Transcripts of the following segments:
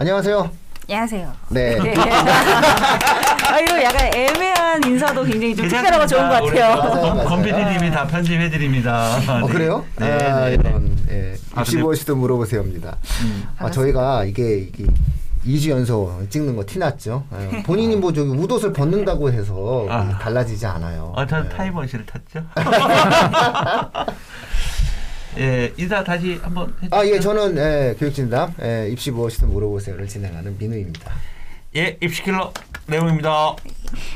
안녕하세요. 안녕하세요. 네. 아, 이거 약간 애매한 인사도 굉장히 좀 특별하고 좋은 것 같아요. 건피디님이 다 편집해드립니다. 어, 그래요? 네, 아, 네, 네. 이런, 예. 아, 입시 무엇이든 물어보세요입니다. 아, 저희가 이게, 이게 2주 연속 찍는 거 티났죠? 예. 본인이 뭐 저기 웃옷을 벗는다고 해서 아. 달라지지 않아요. 어, 전 예. 타이머시를 탔죠. 예, 인사 다시 한번 해주세요. 아, 예, 저는, 예, 교육진담, 예, 입시 무엇이든 물어보세요를 진행하는 민우입니다. 예, 입시킬러 내용입니다.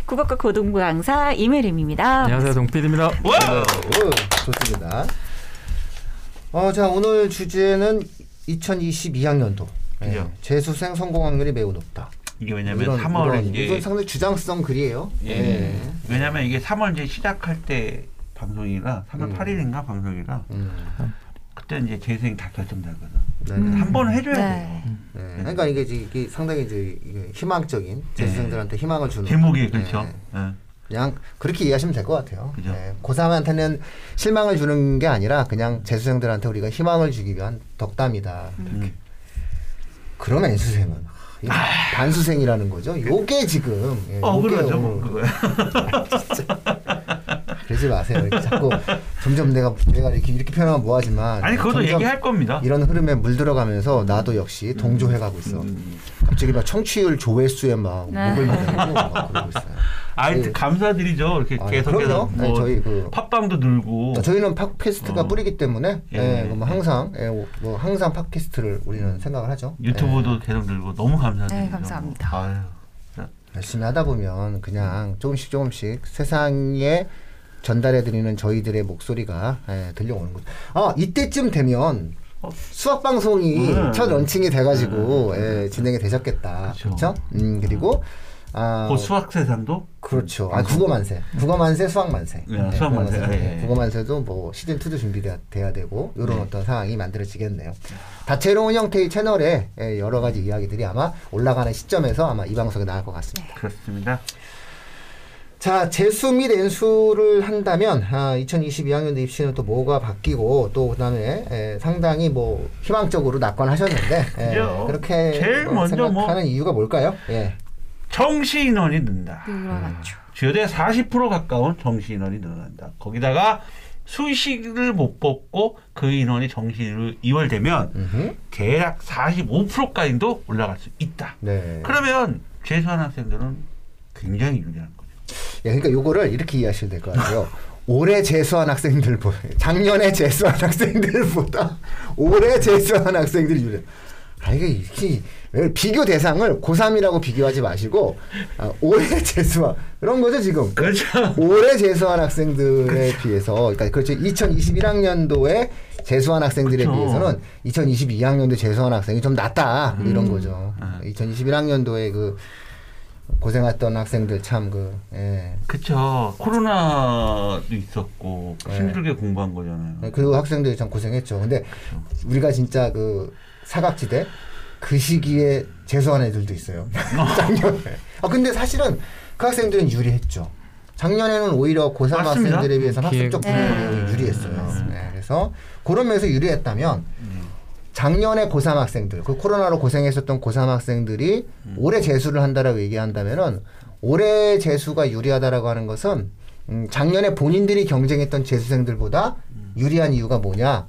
국어과 고등부 강사 이메림입니다. 안녕하세요 동필입니다. 와! 오, 좋습니다. 어, 자, 오늘 주제는 2022학년도. 예, 그죠. 재수생 성공 확률이 매우 높다. 이게 왜냐면 이런, 3월 이런, 이제 이건 상당히 주장성 글이에요. 예. 예. 왜냐면 이게 3월 이제 시작할 때 방송이라 3월 음. 8일인가 방송이라 음. 그때 이제 재수생 다 결정되거든. 네. 한 번은 해줘야 네. 돼요. 네. 그러니까 이게, 이제 이게 상당히 이제 희망적인 재수생들한테 희망을 주는 제목이 그렇죠. 네. 예. 그냥 그렇게 이해하시면 될 것 같아요. 그죠. 네. 고3한테는 실망을 주는 게 아니라 그냥 재수생들한테 우리가 희망을 주기 위한 덕담이다. 음. 그럼 N수생은 이 반수생이라는 거죠. 요게 지금 예, 어, 요게. 오늘 뭐, 그거야. 그러지 마세요. 이렇게 자꾸 점점 내가 내가 이렇게 이렇게 표현하면 뭐하지만 아니, 그것도 얘기할 겁니다. 이런 흐름에 물들어가면서 나도 역시 동조해가고 있어. 음. 갑자기 막 청취율 조회수에 막 네. 목을 매고 막 그러고 있어요. 아이, 네. 감사드리죠. 이렇게 아, 계속해서 그럼요. 네, 뭐 저희 그- 팟빵도 늘고. 저희는 팟캐스트가 어. 뿌리기 때문에 예. 예, 뭐 항상 예, 뭐 항상 팟캐스트를 우리는 생각을 하죠. 유튜브도 예, 계속 늘고 너무 감사드리죠. 네, 감사합니다. 아유. 열심히 하다 보면 그냥 조금씩 조금씩 세상에 전달해드리는 저희들의 목소리가 예, 들려오는 거죠. 아 이때쯤 되면 어. 수학 방송이 음. 첫 런칭이 돼가지고 예, 진행이 되셨겠다. 그렇죠? 음, 그리고 아, 그 수학 세상도 그렇죠. 아 국어 만세, 국어 만세, 수학 만세. 네, 수학 만세. 예. 국어 만세도 뭐 시즌 2도 준비돼야 돼야 되고 이런 어떤 상황이 만들어지겠네요. 다채로운 형태의 채널에 예, 여러 가지 이야기들이 아마 올라가는 시점에서 아마 이 방송에 나올 것 같습니다. 그렇습니다. 자, 재수 및 N수를 한다면 아, 2022학년도 입시는 또 뭐가 바뀌고 또 그다음에 에, 상당히 뭐 희망적으로 낙관하셨는데 에. 그렇게 제일 뭐 먼저 뭐- 생각하는 이유가 뭘까요? 예. 정시 인원이 는다. 늘어났죠. 주요대 40% 가까운 정시 인원이 늘어난다. 거기다가 수시를 못 뽑고 그 인원이 정시로 이월되면 음흠. 대략 45%까지도 올라갈 수 있다. 네. 그러면 재수한 학생들은 굉장히 유리한 거죠. 예, 그러니까 요거를 이렇게 이해하시면 될것 같아요. 올해 재수한 학생들 보 작년에 재수한 학생들보다 올해 재수한 학생들이 유리. 아 이게 이렇게 왜 비교 대상을 고3이라고 비교하지 마시고 아, 올해 재수한 그런 거죠 지금. 그렇죠. 올해 재수한 학생들에 비해서 그러니까 그렇죠 2021학년도에 재수한 학생들에 그쵸. 비해서는 2022학년도 재수한 학생이 좀 낫다 이런 거죠. 아. 2021학년도에 그 고생했던 학생들 참 그 예. 그쵸. 코로나도 있었고 네. 힘들게 공부한 거잖아요. 그 학생들이 참 고생했죠. 근데 우리가 진짜 그 사각지대 그 시기에 재수한 애들도 있어요. 작년에. 아 근데 사실은 그 학생들은 유리했죠. 작년에는 오히려 고3 맞습니다. 학생들에 비해서는 학습적 기회- 분석이 네. 유리했어요. 네, 그래서 그런 면에서 유리했다면 작년에 고3 학생들, 그 코로나로 고생했었던 고3 학생들이 올해 재수를 한다라고 얘기한다면은 올해 재수가 유리하다라고 하는 것은 음, 작년에 본인들이 경쟁했던 재수생들보다 유리한 이유가 뭐냐?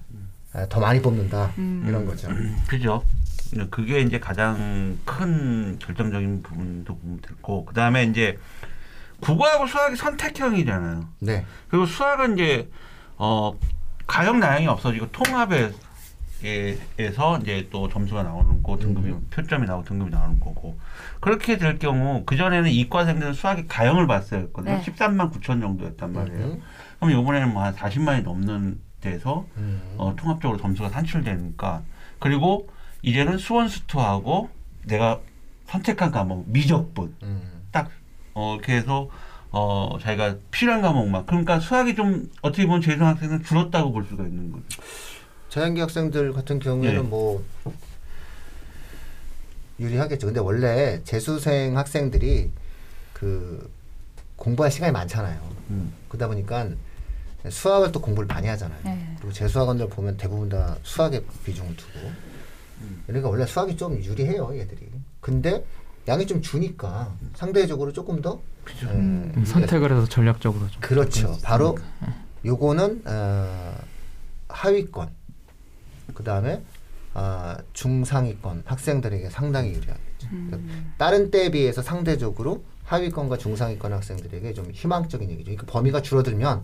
아, 더 많이 뽑는다 이런 거죠. 그죠. 그게 이제 가장 큰 결정적인 부분도 보면 되고 그 다음에 이제 국어하고 수학이 선택형이잖아요. 네, 그리고 수학은 이제 어 가형 나형이 없어지고 통합에 에서 이제 또 점수가 나오는 거 등급이 표점이 나오고 등급이 나오는 거고 그렇게 될 경우 그 전에는 이과생들은 수학이 가형을 봤어야 했거든요. 네. 13만 9천 정도였단 말이에요. 음. 그럼 이번에는 뭐한 40만이 넘는 데서 음. 어, 통합적으로 점수가 산출되니까 그리고 이제는 수원 수투하고 내가 선택한 과목 미적분 음. 딱 어, 이렇게 해서 어, 자기가 필요한 과목만 그러니까 수학이 좀 어떻게 보면 재수 학생은 줄었다고 볼 수가 있는 거죠. 자연계 학생들 같은 경우에는 예. 뭐 유리하겠죠. 근데 원래 재수생 학생들이 그 공부할 시간이 많잖아요. 음. 그러다 보니까 수학을 또 공부를 많이 하잖아요. 네. 그리고 재수학원들 보면 대부분 다 수학에 비중을 두고 그러니까 원래 수학이 좀 유리해요, 얘들이. 근데 양이 좀 주니까 상대적으로 조금 더 그죠. 예, 음, 선택을 해서 전략적으로 좀. 그렇죠. 바로 요거는 어, 하위권, 그 다음에 어, 중상위권 학생들에게 상당히 유리하겠죠. 그러니까 다른 때에 비해서 상대적으로 하위권과 중상위권 학생들에게 좀 희망적인 얘기죠. 그러니까 범위가 줄어들면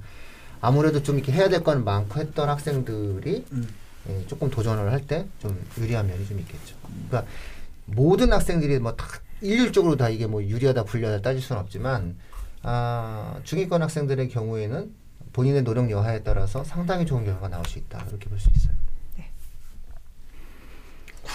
아무래도 좀 이렇게 해야 될 건 많고 했던 학생들이 예, 조금 도전을 할 때 좀 유리한 면이 좀 있겠죠. 그러니까 모든 학생들이 뭐 다 일률적으로 다 이게 뭐 유리하다 불리하다 따질 수는 없지만 아, 중위권 학생들의 경우에는 본인의 노력 여하에 따라서 상당히 좋은 결과가 나올 수 있다 이렇게 볼 수 있어요.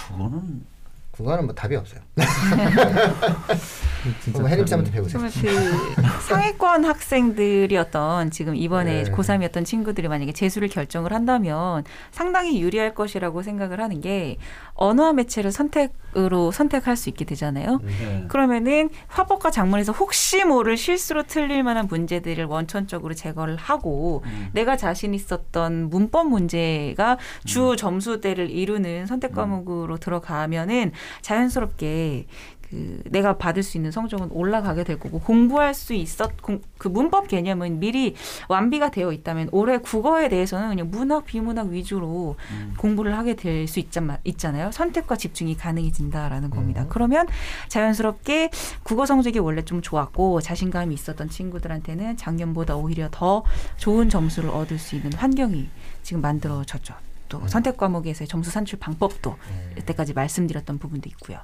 그거는 그거는 뭐 답이 없어요. 그럼 혜림 답이- 씨한테 배우세요. 그 상위권 학생들이 어떤 지금 이번에 네. 고3이었던 친구들이 만약에 재수를 결정을 한다면 상당히 유리할 것이라고 생각을 하는 게 언어와 매체를 선택으로 선택할 수 있게 되잖아요. 음. 예. 그러면은 화법과 작문에서 혹시 모를 실수로 틀릴 만한 문제들을 원천적으로 제거를 하고 음. 내가 자신 있었던 문법 문제가 주 점수대를 이루는 선택 과목으로 들어가면은 자연스럽게 그 내가 받을 수 있는 성적은 올라가게 될 거고 공부할 수 있었 공, 그 문법 개념은 미리 완비가 되어 있다면 올해 국어에 대해서는 그냥 문학 비문학 위주로 음. 공부를 하게 될 수 있잖아요. 선택과 집중이 가능해진다라는 겁니다. 음. 그러면 자연스럽게 국어 성적이 원래 좀 좋았고 자신감이 있었던 친구들한테는 작년보다 오히려 더 좋은 점수를 얻을 수 있는 환경이 지금 만들어졌죠. 또 음. 선택 과목에서의 점수 산출 방법도 음. 이때까지 말씀드렸던 부분도 있고요.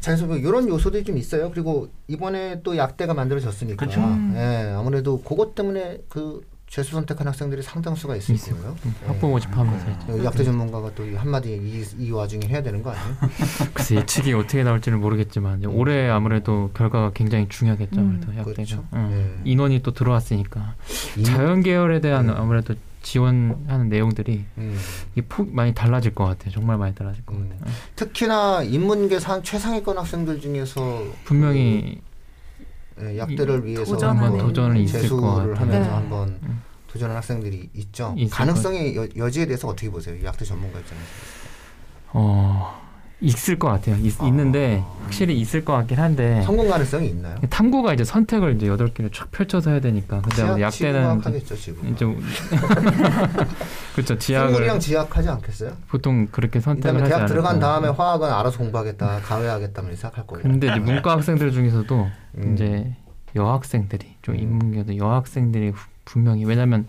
자연스 뭐 이런 요소들이 좀 있어요. 그리고 이번에 또 약대가 만들어졌으니까, 그쵸. 예, 아무래도 그것 때문에 그 재수 선택한 학생들이 상당수가 있을 있을 거예요. 음, 예. 학부 모집하면서. 어, 약대 전문가가 또이 한마디 이, 이 와중에 해야 되는 거 아니에요? 글쎄 예측이 어떻게 나올지는 모르겠지만 올해 아무래도 결과가 굉장히 중요하겠죠. 음. 약대가 그렇죠. 응. 네. 인원이 또 들어왔으니까 이- 자연 계열에 대한 음. 아무래도 지원하는 내용들이 음. 이게 폭 많이 달라질 것 같아요. 정말 많이 달라질 것 음. 같아요. 특히나 인문계 상 최상위권 학생들 중에서 분명히 예, 약대를 위해서 도전하는 한번 것 재수를 같아요. 하면서 네. 한번 음. 도전하는 학생들이 있죠. 가능성의 여, 여지에 대해서 어떻게 보세요? 이 약대 전문가 입장에서. 어 있을 것 같아요. 있, 있는데 확실히 있을 것 같긴 한데 성공 가능성이 있나요? 탐구가 이제 선택을 이제 여덟 개를 쫙 펼쳐서 해야 되니까 근데 아무래도 약대는 하겠죠 지금. 그렇죠 지학을 생물이랑 지학하지 않겠어요? 보통 그렇게 선택을 하지 대학 들어간. 다음에 화학은 알아서 공부하겠다, 가외하겠다면 생각할 거고. 근데 이제 문과 학생들 중에서도 음. 이제 여학생들이 좀 음. 인문계도 여학생들이 후- 분명히 왜냐면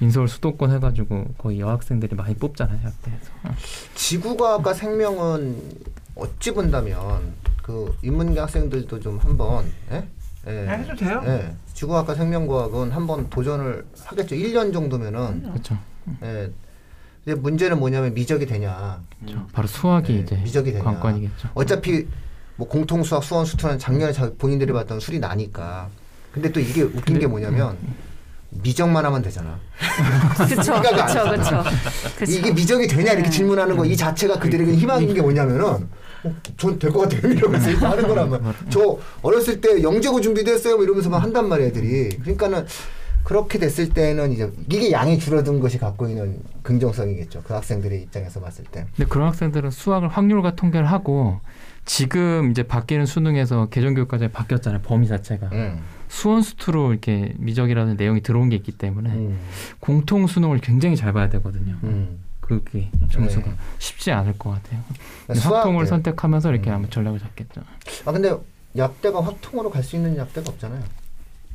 인서울 수도권 해가지고 거의 여학생들이 많이 뽑잖아요 약대에서 어. 지구과학과 생명은 어찌 본다면 그 인문계 학생들도 좀 한번 예? 예. 네, 해도 돼요? 예. 지구학과 생명과학은 한번 도전을 하겠죠. 1년 정도면은 그렇죠 예. 이제 문제는 뭐냐면 미적이 되냐. 그렇죠. 바로 수학이 예, 이제 미적이 되냐. 관건이겠죠 어차피 뭐 공통 수학, 수원, 수투는 작년에 자, 본인들이 봤던 술이 나니까. 근데 또 이게 웃긴 근데- 게 뭐냐면 미적만 하면 되잖아. 그렇죠, 생각이 안 그렇죠, 나잖아. 그렇죠. 이게 미적이 되냐 이렇게 네. 질문하는 거 이 자체가 그들에게 희망인 게 뭐냐면은 어, 전될 것 같아요 이러면서 이렇게 하는 거라면 저 어렸을 때 영재고 준비됐어요 뭐 이러면서 막 한단 말이야 애들이 그러니까는 그렇게 됐을 때는 이제 이게 양이 줄어든 것이 갖고 있는 긍정성이겠죠 그 학생들의 입장에서 봤을 때 근데 그런 학생들은 수학을 확률과 통계를 하고 지금 이제 바뀌는 수능에서 개정교육과정이 바뀌었잖아요 범위 자체가 음. 수원 수투로 이렇게 미적이라는 내용이 들어온 게 있기 때문에 음. 공통 수능을 굉장히 잘 봐야 되거든요. 음. 그게 점수가 네. 쉽지 않을 것 같아요. 수학- 학통을 네. 선택하면서 이렇게 음. 아마 전략을 잡겠죠. 아 근데 약대가 확통으로 갈 수 있는 약대가 없잖아요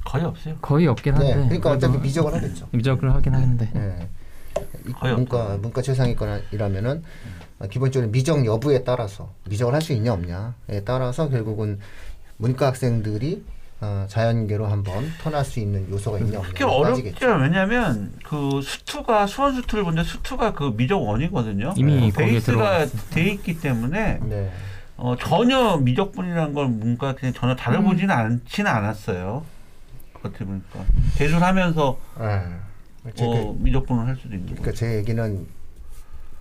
거의 없어요. 거의 없긴 한데. 네, 그러니까 어차피 미적을 하겠죠 미적을 하긴 하는데. 예. 이 거의 문과 없죠. 문과 최상위권이라면은 어, 기본적으로 미적 여부에 따라서 미적을 할 수 있냐 없냐에 따라서 결국은 문과 학생들이 어, 자연계로 한번 터날 수 있는 요소가 있냐 없냐 그게 어렵죠. 왜냐하면 그 수투가 수원 수투를 보는데 수투가 그 미적 원이거든요. 이미 거기에 베이스가 돼 있기 때문에 네. 어, 전혀 미적분이라는 걸 문과 그냥 전혀 다뤄보지는 않지는 않았어요. 어떻게 보니까 재수를 하면서 네. 제, 뭐 미적분을 할 수도 있는 그러니까 거죠. 제 얘기는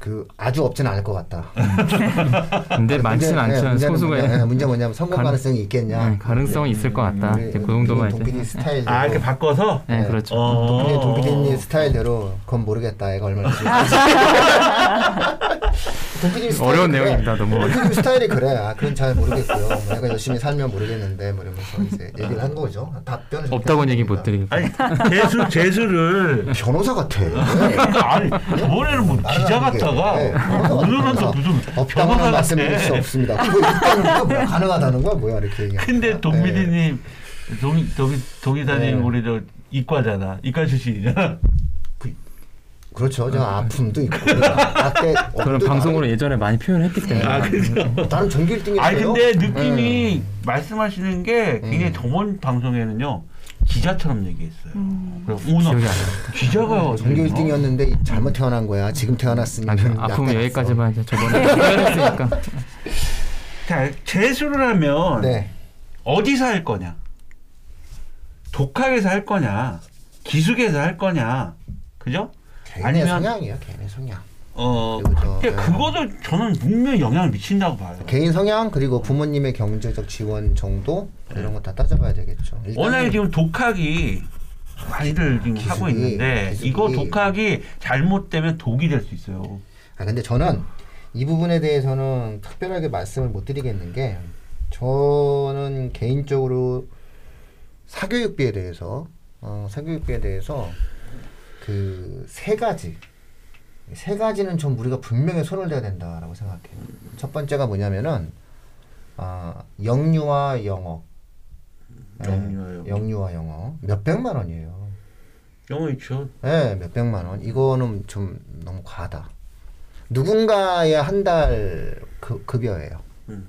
그 아주 없지는 않을 것 같다. 근데 많지는 문제- 네, 않지만 문제는 소수가 뭐냐, 네, 문제 뭐냐면 성공 가능- 가능성이 있겠냐. 네, 가능성은 있을 것 같다. 이제 그 정도만 이제. 스타일대로. 아 이렇게 바꿔서 네, 네. 그렇죠. 어. 동PD 동PD님 스타일대로 그건 모르겠다. 애가 얼마나 스타일이 어려운 그래. 내용입니다. 너무. 동피디 스타일이 그래. 아, 그건 잘 모르겠고요. 뭐 내가 열심히 살면 모르겠는데 뭐 이러면서 이제 얘기를 한 거죠. 답변을 저렇게 없다고는 한 얘기 못. 드리고. 아니 재수 재수를 변호사 같아. 아니 저번에는 뭐 기자 네. 오늘은 또 무슨 변호사 말씀드릴 수. 없습니다. 그거? 가능하다는 거야 뭐야 이렇게 얘기하니까. 근데 네. 동미디님 동 동이 동이사님 네. 우리 저 이과잖아 이과 출신이잖아. 그렇죠. 저 아픔도 있고 라떼 그런 방송으로 예전에 많이 표현했기 때문에. 아 그죠. 나는 전교 1등이었어요. 아니 근데 느낌이 말씀하시는 게 굉장히 음. 저번 방송에는요 기자처럼 얘기했어요. 음. 안 납니다. 기자가 전교 1등이었는데 잘못 태어난 거야. 지금 태어났으니까. 아니, 아픔은 여기까지만 이제 저번에 표현했으니까. 자 재수를 하면 네. 어디서 할 거냐? 독학에서 할 거냐? 기숙에서 할 거냐? 그죠? 개인의 아니면- 성향이야. 개인의 성향. 어, 그리고 저, 근데 네. 그것도 저는 분명히 영향을 미친다고 봐요. 개인 성향 그리고 부모님의 경제적 지원 정도 이런 거 다 따져봐야 되겠죠. 워낙에 지금 독학이 많이들 지금 기숙이- 하고 있는데 기숙이- 이거 독학이 잘못되면 독이 될 수 있어요. 아 근데 저는 이 부분에 대해서는 특별하게 말씀을 못 드리겠는 게 저는 개인적으로 사교육비에 대해서 어, 사교육비에 대해서 그 세 가지 세 가지는 좀 우리가 분명히 손을 대야 된다라고 생각해요. 첫 번째가 뭐냐면은 아, 영유아 영어 예, 영유아 영어. 영유아 영어 몇 백만 원이에요. 영어 있죠. 네, 몇 백만 원. 이거는 좀 너무 과하다. 누군가의 한달 그, 급여예요. 음.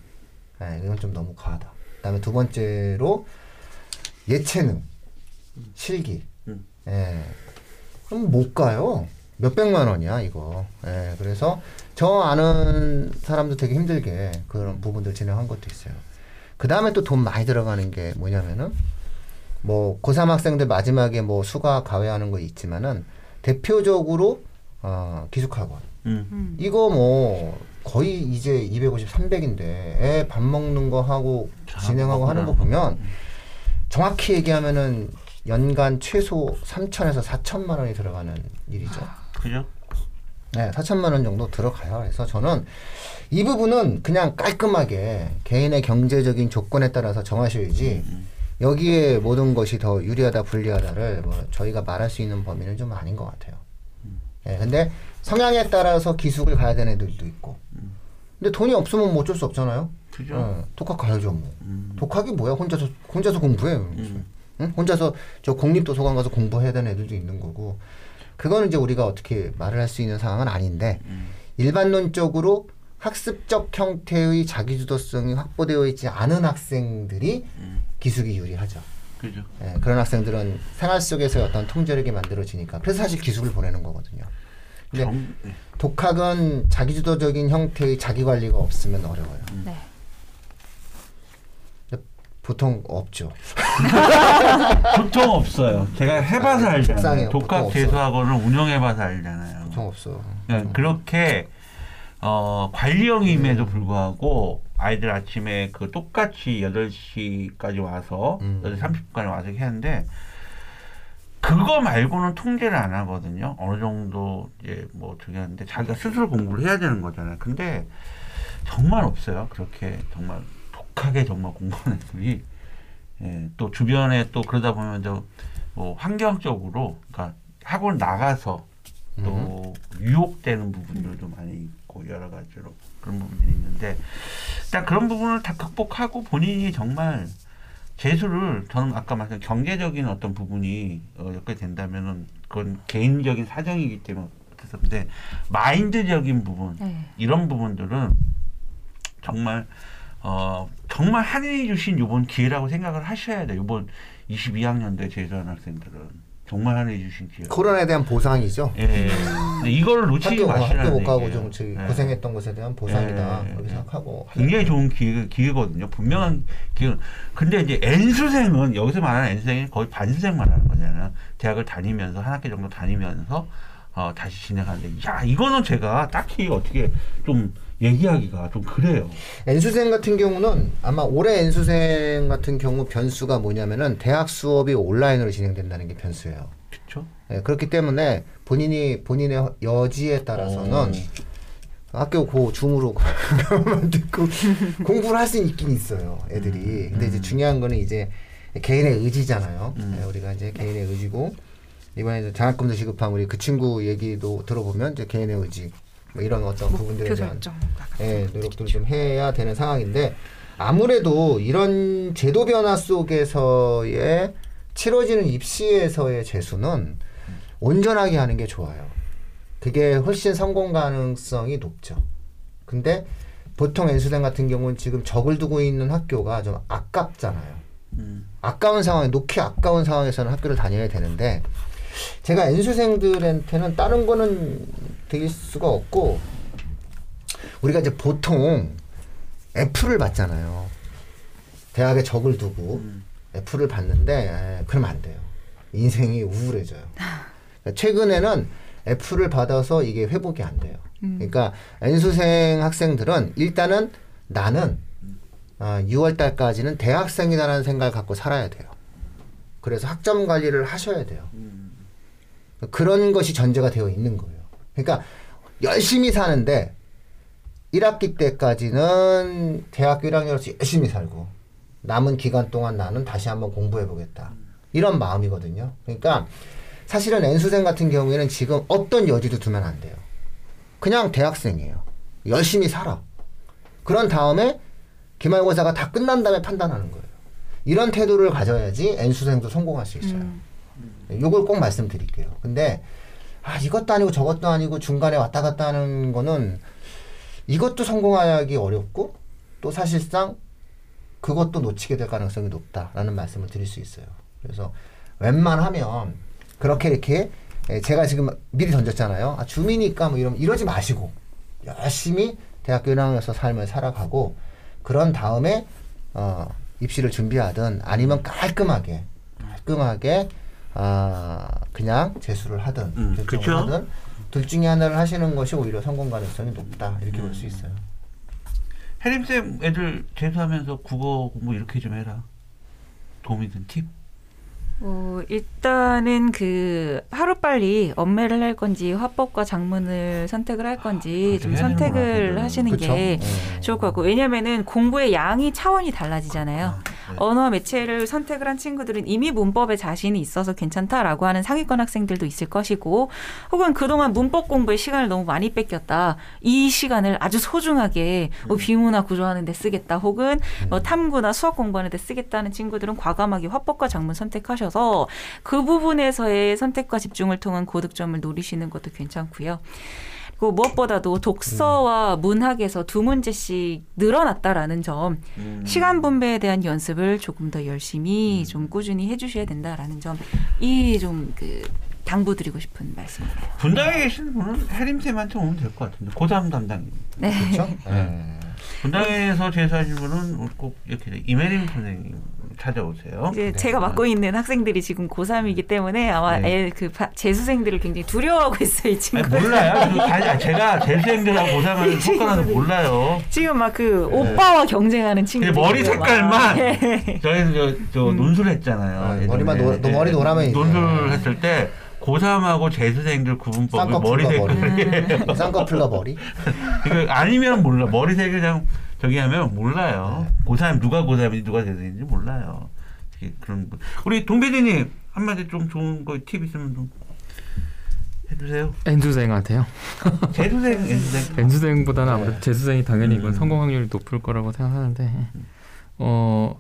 네, 이건 좀 너무 과하다. 그다음에 두 번째로 예체능, 실기. 음. 예. 그럼 못 가요. 몇 백만 원이야 이거. 예. 그래서 저 아는 사람도 되게 힘들게 그런 부분들 진행한 것도 있어요. 그 다음에 또 돈 많이 들어가는 게 뭐냐면은 뭐 고3 학생들 마지막에 뭐 수가 가외하는 거 있지만은 대표적으로 어, 기숙학원. 음. 음. 이거 뭐 거의 이제 250, 300인데 애 밥 먹는 거 하고 진행하고 하는 거. 보면 정확히 얘기하면은 연간 최소 3천에서 4천만 원이 들어가는 일이죠. 그죠? 네, 4천만 원 정도 들어가요. 그래서 저는 이 부분은 그냥 깔끔하게 개인의 경제적인 조건에 따라서 정하셔야지 여기에 모든 것이 더 유리하다 불리하다를 뭐 저희가 말할 수 있는 범위는 좀 아닌 것 같아요. 예, 근데 성향에 따라서 기숙을 가야 되는 애들도 있고. 근데 돈이 없으면 뭐 어쩔 수 없잖아요. 그죠? 예, 독학 가야죠 뭐. 음. 독학이 뭐야? 혼자서 혼자서 공부해. 음. 응? 혼자서 저 공립도서관 가서 공부해야 되는 애들도 있는 거고. 그거는 이제 우리가 어떻게 말을 할 수 있는 상황은 아닌데 음. 일반론적으로 학습적 형태의 자기주도성이 확보되어 있지 않은 학생들이 음. 기숙이 유리하죠. 그죠? 예, 그런 학생들은 생활 속에서 어떤 통제력이 만들어지니까 그래서 사실 기숙을 보내는 거거든요. 근데 정- 네. 독학은 자기주도적인 형태의 자기 관리가 없으면 어려워요. 네. 보통 없죠. 보통 없어요. 제가 해봐서 아, 알잖아요. 독학. 재수학원을 운영해봐서 알잖아요. 보통 없어. 네, 그렇게 어, 관리형임에도 불구하고 아이들 아침에 그 똑같이 8시까지 와서 음. 8시 30분까지 와서 했는데 그거 말고는 통제를 안 하거든요. 어느 정도 이제 뭐 어떻게 하는데 자기가 스스로 공부를 해야 되는 거잖아요. 근데 정말 없어요. 그렇게 정말 독하게 정말 공부하는 애들이 예, 또 주변에 또 그러다 보면 저뭐 환경적으로 그러니까 학원 나가서 또 유혹되는 부분들도 많이 있고 여러 가지로 그런 부분들이 있는데 딱 그런 부분을 다 극복하고 본인이 정말 재수를 저는 아까 말씀 경제적인 어떤 부분이 어, 엮게 된다면은 그건 개인적인 사정이기 때문에 그런데 마인드적인 부분 네. 이런 부분들은 정말 어 정말 하늘이 주신 이번 기회라고 생각을 하셔야 돼요. 이번 22학년대 재수한 학생들은 정말 하늘이 주신 기회. 코로나에 대한 보상이죠. 예. 근데 이거를 놓치지 마시라는 학교 못 가고. 좀 저기 예. 고생했던 것에 대한 보상이다. 예, 예, 그렇게 예. 생각하고. 굉장히 좋은 기회, 기회거든요. 분명한 기회. 근데 이제 N수생은 여기서 말하는 N수생이 거의 반수생 말하는 거잖아요. 대학을 다니면서 한 학기 정도 다니면서 어, 다시 진행하는데 야 이거는 제가 딱히 어떻게 좀 얘기하기가 좀 그래요. N수생 같은 경우는 아마 올해 N수생 같은 경우 변수가 뭐냐면은 대학 수업이 온라인으로 진행된다는 게 변수예요. 그렇죠? 예, 그렇기 때문에 본인이 본인의 여지에 따라서는 학교 고 줌으로 듣고 공부를 할 수 있긴 있어요 애들이 근데 이제 중요한 거는 이제 개인의 의지잖아요 음. 네, 우리가 이제 개인의 의지고 이번에 장학금도 지급한 우리 그 친구 얘기도 들어보면 이제 개인의 의지 뭐 이런 어떤 부분들에 대한. 예, 노력들을 좀 해야 되는 상황인데 아무래도 이런 제도 변화 속에서의 치러지는 입시에서의 재수는 온전하게 하는 게 좋아요. 그게 훨씬 성공 가능성이 높죠. 근데 보통 N수생 같은 경우는 지금 적을 두고 있는 학교가 좀 아깝잖아요. 음. 아까운 상황, 놓기 아까운 상황에서는 학교를 다녀야 되는데 제가 N수생들한테는 다른 거는 드릴 수가 없고 우리가 이제 보통 F를 받잖아요. 대학에 적을 두고 음. F를 받는데 에, 그러면 안 돼요. 인생이 우울해져요. 그러니까 최근에는 F를 받아서 이게 회복이 안 돼요. 그러니까 N수생 학생들은 일단은 나는 아, 6월 달까지는 대학생이다라는 생각을 갖고 살아야 돼요. 그래서 학점 관리를 하셔야 돼요. 그런 것이 전제가 되어 있는 거예요. 그러니까 열심히 사는데 1학기 때까지는 대학교 1학년으로서 열심히 살고 남은 기간 동안 나는 다시 한번 공부해 보겠다. 이런 마음이거든요. 그러니까 사실은 N수생 같은 경우에는 지금 어떤 여지도 두면 안 돼요. 그냥 대학생이에요. 열심히 살아. 그런 다음에 기말고사가 다 끝난 다음에 판단하는 거예요. 이런 태도를 가져야지 N수생도 성공할 수 있어요. 요걸 꼭 말씀드릴게요. 근데 아 이것도 아니고 저것도 아니고 중간에 왔다 갔다 하는 거는 이것도 성공하기 어렵고 또 사실상 그것도 놓치게 될 가능성이 높다라는 말씀을 드릴 수 있어요. 그래서 웬만하면 그렇게 이렇게 예, 제가 지금 미리 던졌잖아요. 아, 줌이니까 뭐 이러면 이러지 마시고 열심히 대학교 1학년에서 삶을 살아가고 그런 다음에 어, 입시를 준비하든 아니면 깔끔하게 깔끔하게 아 그냥 재수를 하든 음, 재수를 그쵸? 하든 둘 중에 하나를 하시는 것이 오히려 성공 가능성이 높다 이렇게 볼 수 있어요. 해림쌤 애들 재수하면서 국어 공부 이렇게 좀 해라. 도움이 된 팁? 어, 일단은 그 하루 빨리 엄매를 할 건지 화법과 장문을 선택을 할 건지 아, 좀 선택을. 하시는 그쵸? 게 네. 좋을 것 같고 왜냐면은 공부의 양이 차원이 달라지잖아요. 아, 네. 언어 매체를 선택을 한 친구들은 이미 문법에 자신이 있어서 괜찮다라고 하는 상위권 학생들도 있을 것이고 혹은 그동안 문법 공부에 시간을 너무 많이 뺏겼다. 이 시간을 아주 소중하게 뭐 비문화 구조하는 데 쓰겠다. 혹은 뭐 탐구나 수학 공부하는 데 쓰겠다는 친구들은 과감하게 화법과 장문 선택하셔서 그 부분에서의 선택과 집중을 통한 고득점을 노리시는 것도 괜찮고요. 그리고 무엇보다도 독서와 문학에서 두 문제씩 늘어났다라는 점, 음. 시간 분배에 대한 연습을 조금 더 열심히 좀 꾸준히 해주셔야 된다라는 점, 이 좀 그 당부드리고 싶은 말씀이에요. 분당에 계시는 분은 해림 쌤한테 오면 될 것 같은데 고3 담당. 네. 그렇죠? 네. 분당에서 재수하신 분은 꼭 이렇게 이메림 선생님 찾아오세요. 이제 네. 제가 맡고 있는 학생들이 지금 고3이기 때문에 아마 네. 애, 그 바- 재수생들을 굉장히 두려워하고 있어요, 이 친구들. 몰라요. 그 다- 제가 재수생들하고 고3하는 성과는 몰라요. 지금 막 그 오빠와 경쟁하는 친구들. 머리 색깔만 네. 저희 저, 저 논술 했잖아요. 아. 머리만 노- 너 머리 노라면 이제. 논술 했을 때 고3하고 재수생들 구분법을 머리 쌍꺼풀과 색깔 머리, 쌍꺼풀과 머리. 이거 아니면 몰라. 머리색을 그냥 저기 하면 몰라요. 네. 고3 누가 고3인지 누가 재수생인지 몰라요. 그런 분. 우리 동배디님 한마디 좀 좋은 거 팁 있으면 좀 해주세요. N수생한테요. 재수생, 재수생. N수생보다는 네. 아무래도 재수생이 당연히 이건 음. 성공 확률이 높을 거라고 생각하는데 어.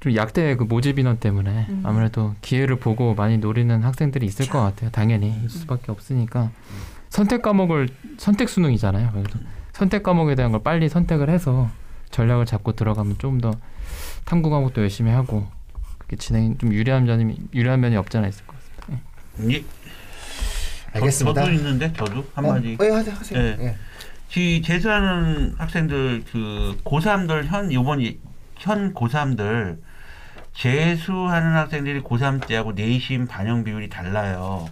좀 약대 그 모집 인원 때문에 음. 아무래도 기회를 보고 많이 노리는 학생들이 있을 것 같아요. 당연히 있을 수밖에 없으니까 선택 과목을 선택 수능이잖아요. 그래서 선택 과목에 대한 걸 빨리 선택을 해서 전략을 잡고 들어가면 좀 더 탐구 과목도 열심히 하고 그렇게 진행 좀 유리한 면이 유리한 면이 없지 않아 있을 것 같습니다. 예. 예. 알겠습니다. 저, 도 있는데 저도 한 마디. 어, 예, 하세요. 하세요. 예. 예. 지 재수하는 학생들 그 고3들 현 요번 이- 현 고3들 재수하는 학생들이 고3 때하고 내신 반영 비율이 달라요.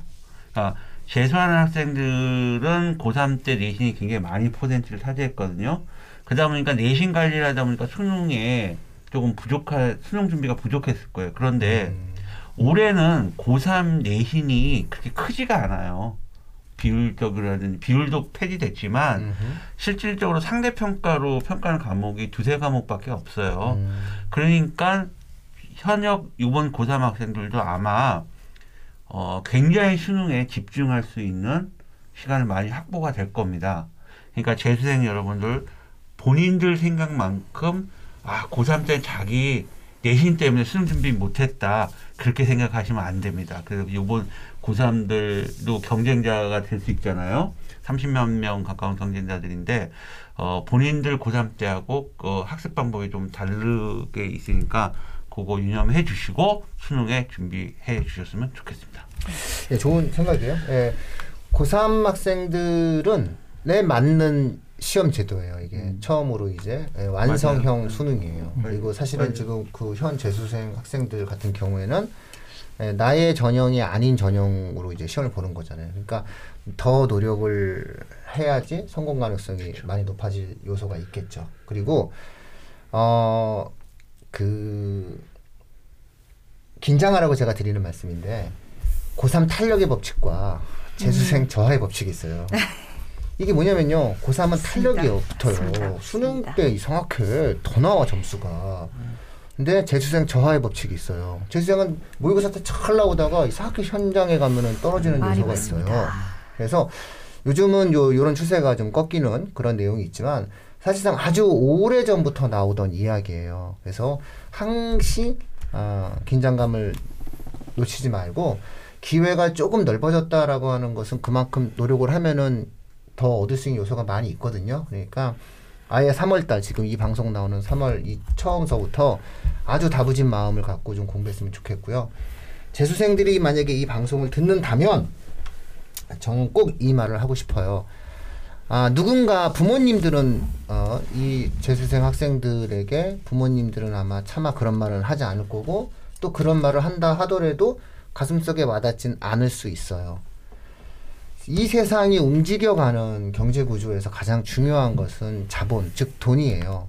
그러니까 재수하는 학생들은 고3 때 내신이 굉장히 많이 퍼센트를 차지했거든요. 그러다 보니까 내신 관리를 하다 보니까 수능에 조금 부족할 수능 준비가 부족했을 거예요. 그런데 음. 올해는 고3 내신이 그렇게 크지가 않아요. 비율적이라든지 비율도 폐지됐지만 음흠. 실질적으로 상대 평가로 평가하는 과목이 두세 과목밖에 없어요. 음. 그러니까 현역 이번 고3 학생들도 아마 어, 굉장히 수능에 집중할 수 있는 시간을 많이 확보가 될 겁니다. 그러니까 재수생 여러분들 본인들 생각만큼 아 고3 때 자기 내신 때문에 수능 준비 못했다 그렇게 생각하시면 안 됩니다. 그래서 이번 고3들도 경쟁자가 될 수 있잖아요. 30만 명 가까운 경쟁자들인데 어, 본인들 고3 때하고 그 학습 방법이 좀 다르게 있으니까 그거 유념해 주시고 수능에 준비해 주셨으면 좋겠습니다. 예, 좋은 생각이에요. 예, 고3 학생들은 내 맞는 시험 제도예요. 이게 처음으로 이제 예, 완성형 맞아요. 수능이에요. 음. 그리고 사실은 맞아요. 지금 그 현 재수생 학생들 같은 경우에는 예, 나의 전형이 아닌 전형으로 이제 시험을 보는 거잖아요. 그러니까 더 노력을 해야지 성공 가능성이 많이 높아질 요소가 있겠죠. 그리고 어 그 긴장하라고 제가 드리는 말씀인데 고3 탄력의 법칙과 재수생 저하의 법칙이 있어요. 이게 뭐냐면요. 고3은 탄력이 붙어요. 맞습니다. 수능 맞습니다. 때 이상하게 더 나와 점수가. 근데 재수생 저하의 법칙이 있어요. 재수생은 모의고사 때 잘 나오다가 이상하게 현장에 가면은 떨어지는 요소가 있어요. 그래서 요즘은 요 요런 추세가 좀 꺾이는 그런 내용이 있지만 사실상 아주 오래 전부터 나오던 이야기예요. 그래서 항시 아, 긴장감을 놓치지 말고 기회가 조금 넓어졌다라고 하는 것은 그만큼 노력을 하면은 더 얻을 수 있는 요소가 많이 있거든요. 그러니까 아예 3월달 지금 이 방송 나오는 3월 이 처음서부터 아주 다부진 마음을 갖고 좀 공부했으면 좋겠고요. 재수생들이 만약에 이 방송을 듣는다면 저는 꼭 이 말을 하고 싶어요. 아, 누군가 부모님들은 어, 이 재수생 학생들에게 부모님들은 아마 차마 그런 말은 하지 않을 거고 또 그런 말을 한다 하더라도 가슴속에 와닿진 않을 수 있어요. 이 세상이 움직여가는 경제 구조에서 가장 중요한 것은 자본, 즉 돈이에요.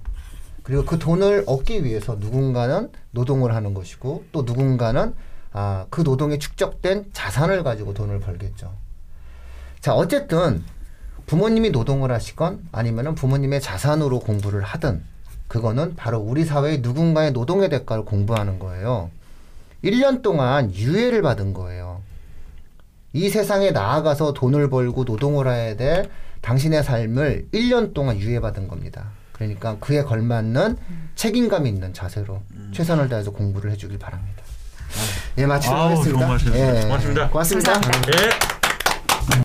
그리고 그 돈을 얻기 위해서 누군가는 노동을 하는 것이고 또 누군가는 아, 그 노동에 축적된 자산을 가지고 돈을 벌겠죠. 자, 어쨌든 부모님이 노동을 하시건 아니면은 부모님의 자산으로 공부를 하든 그거는 바로 우리 사회의 누군가의 노동의 대가를 공부하는 거예요. 1년 동안 유예를 받은 거예요. 이 세상에 나아가서 돈을 벌고 노동을 해야 될 당신의 삶을 1년 동안 유예받은 겁니다. 그러니까 그에 걸맞는 책임감 있는 자세로 최선을 다해서 공부를 해주길 바랍니다. 예, 마치도록 하겠습니다. 예, 고맙습니다. 고맙습니다. 감사합니다. 예.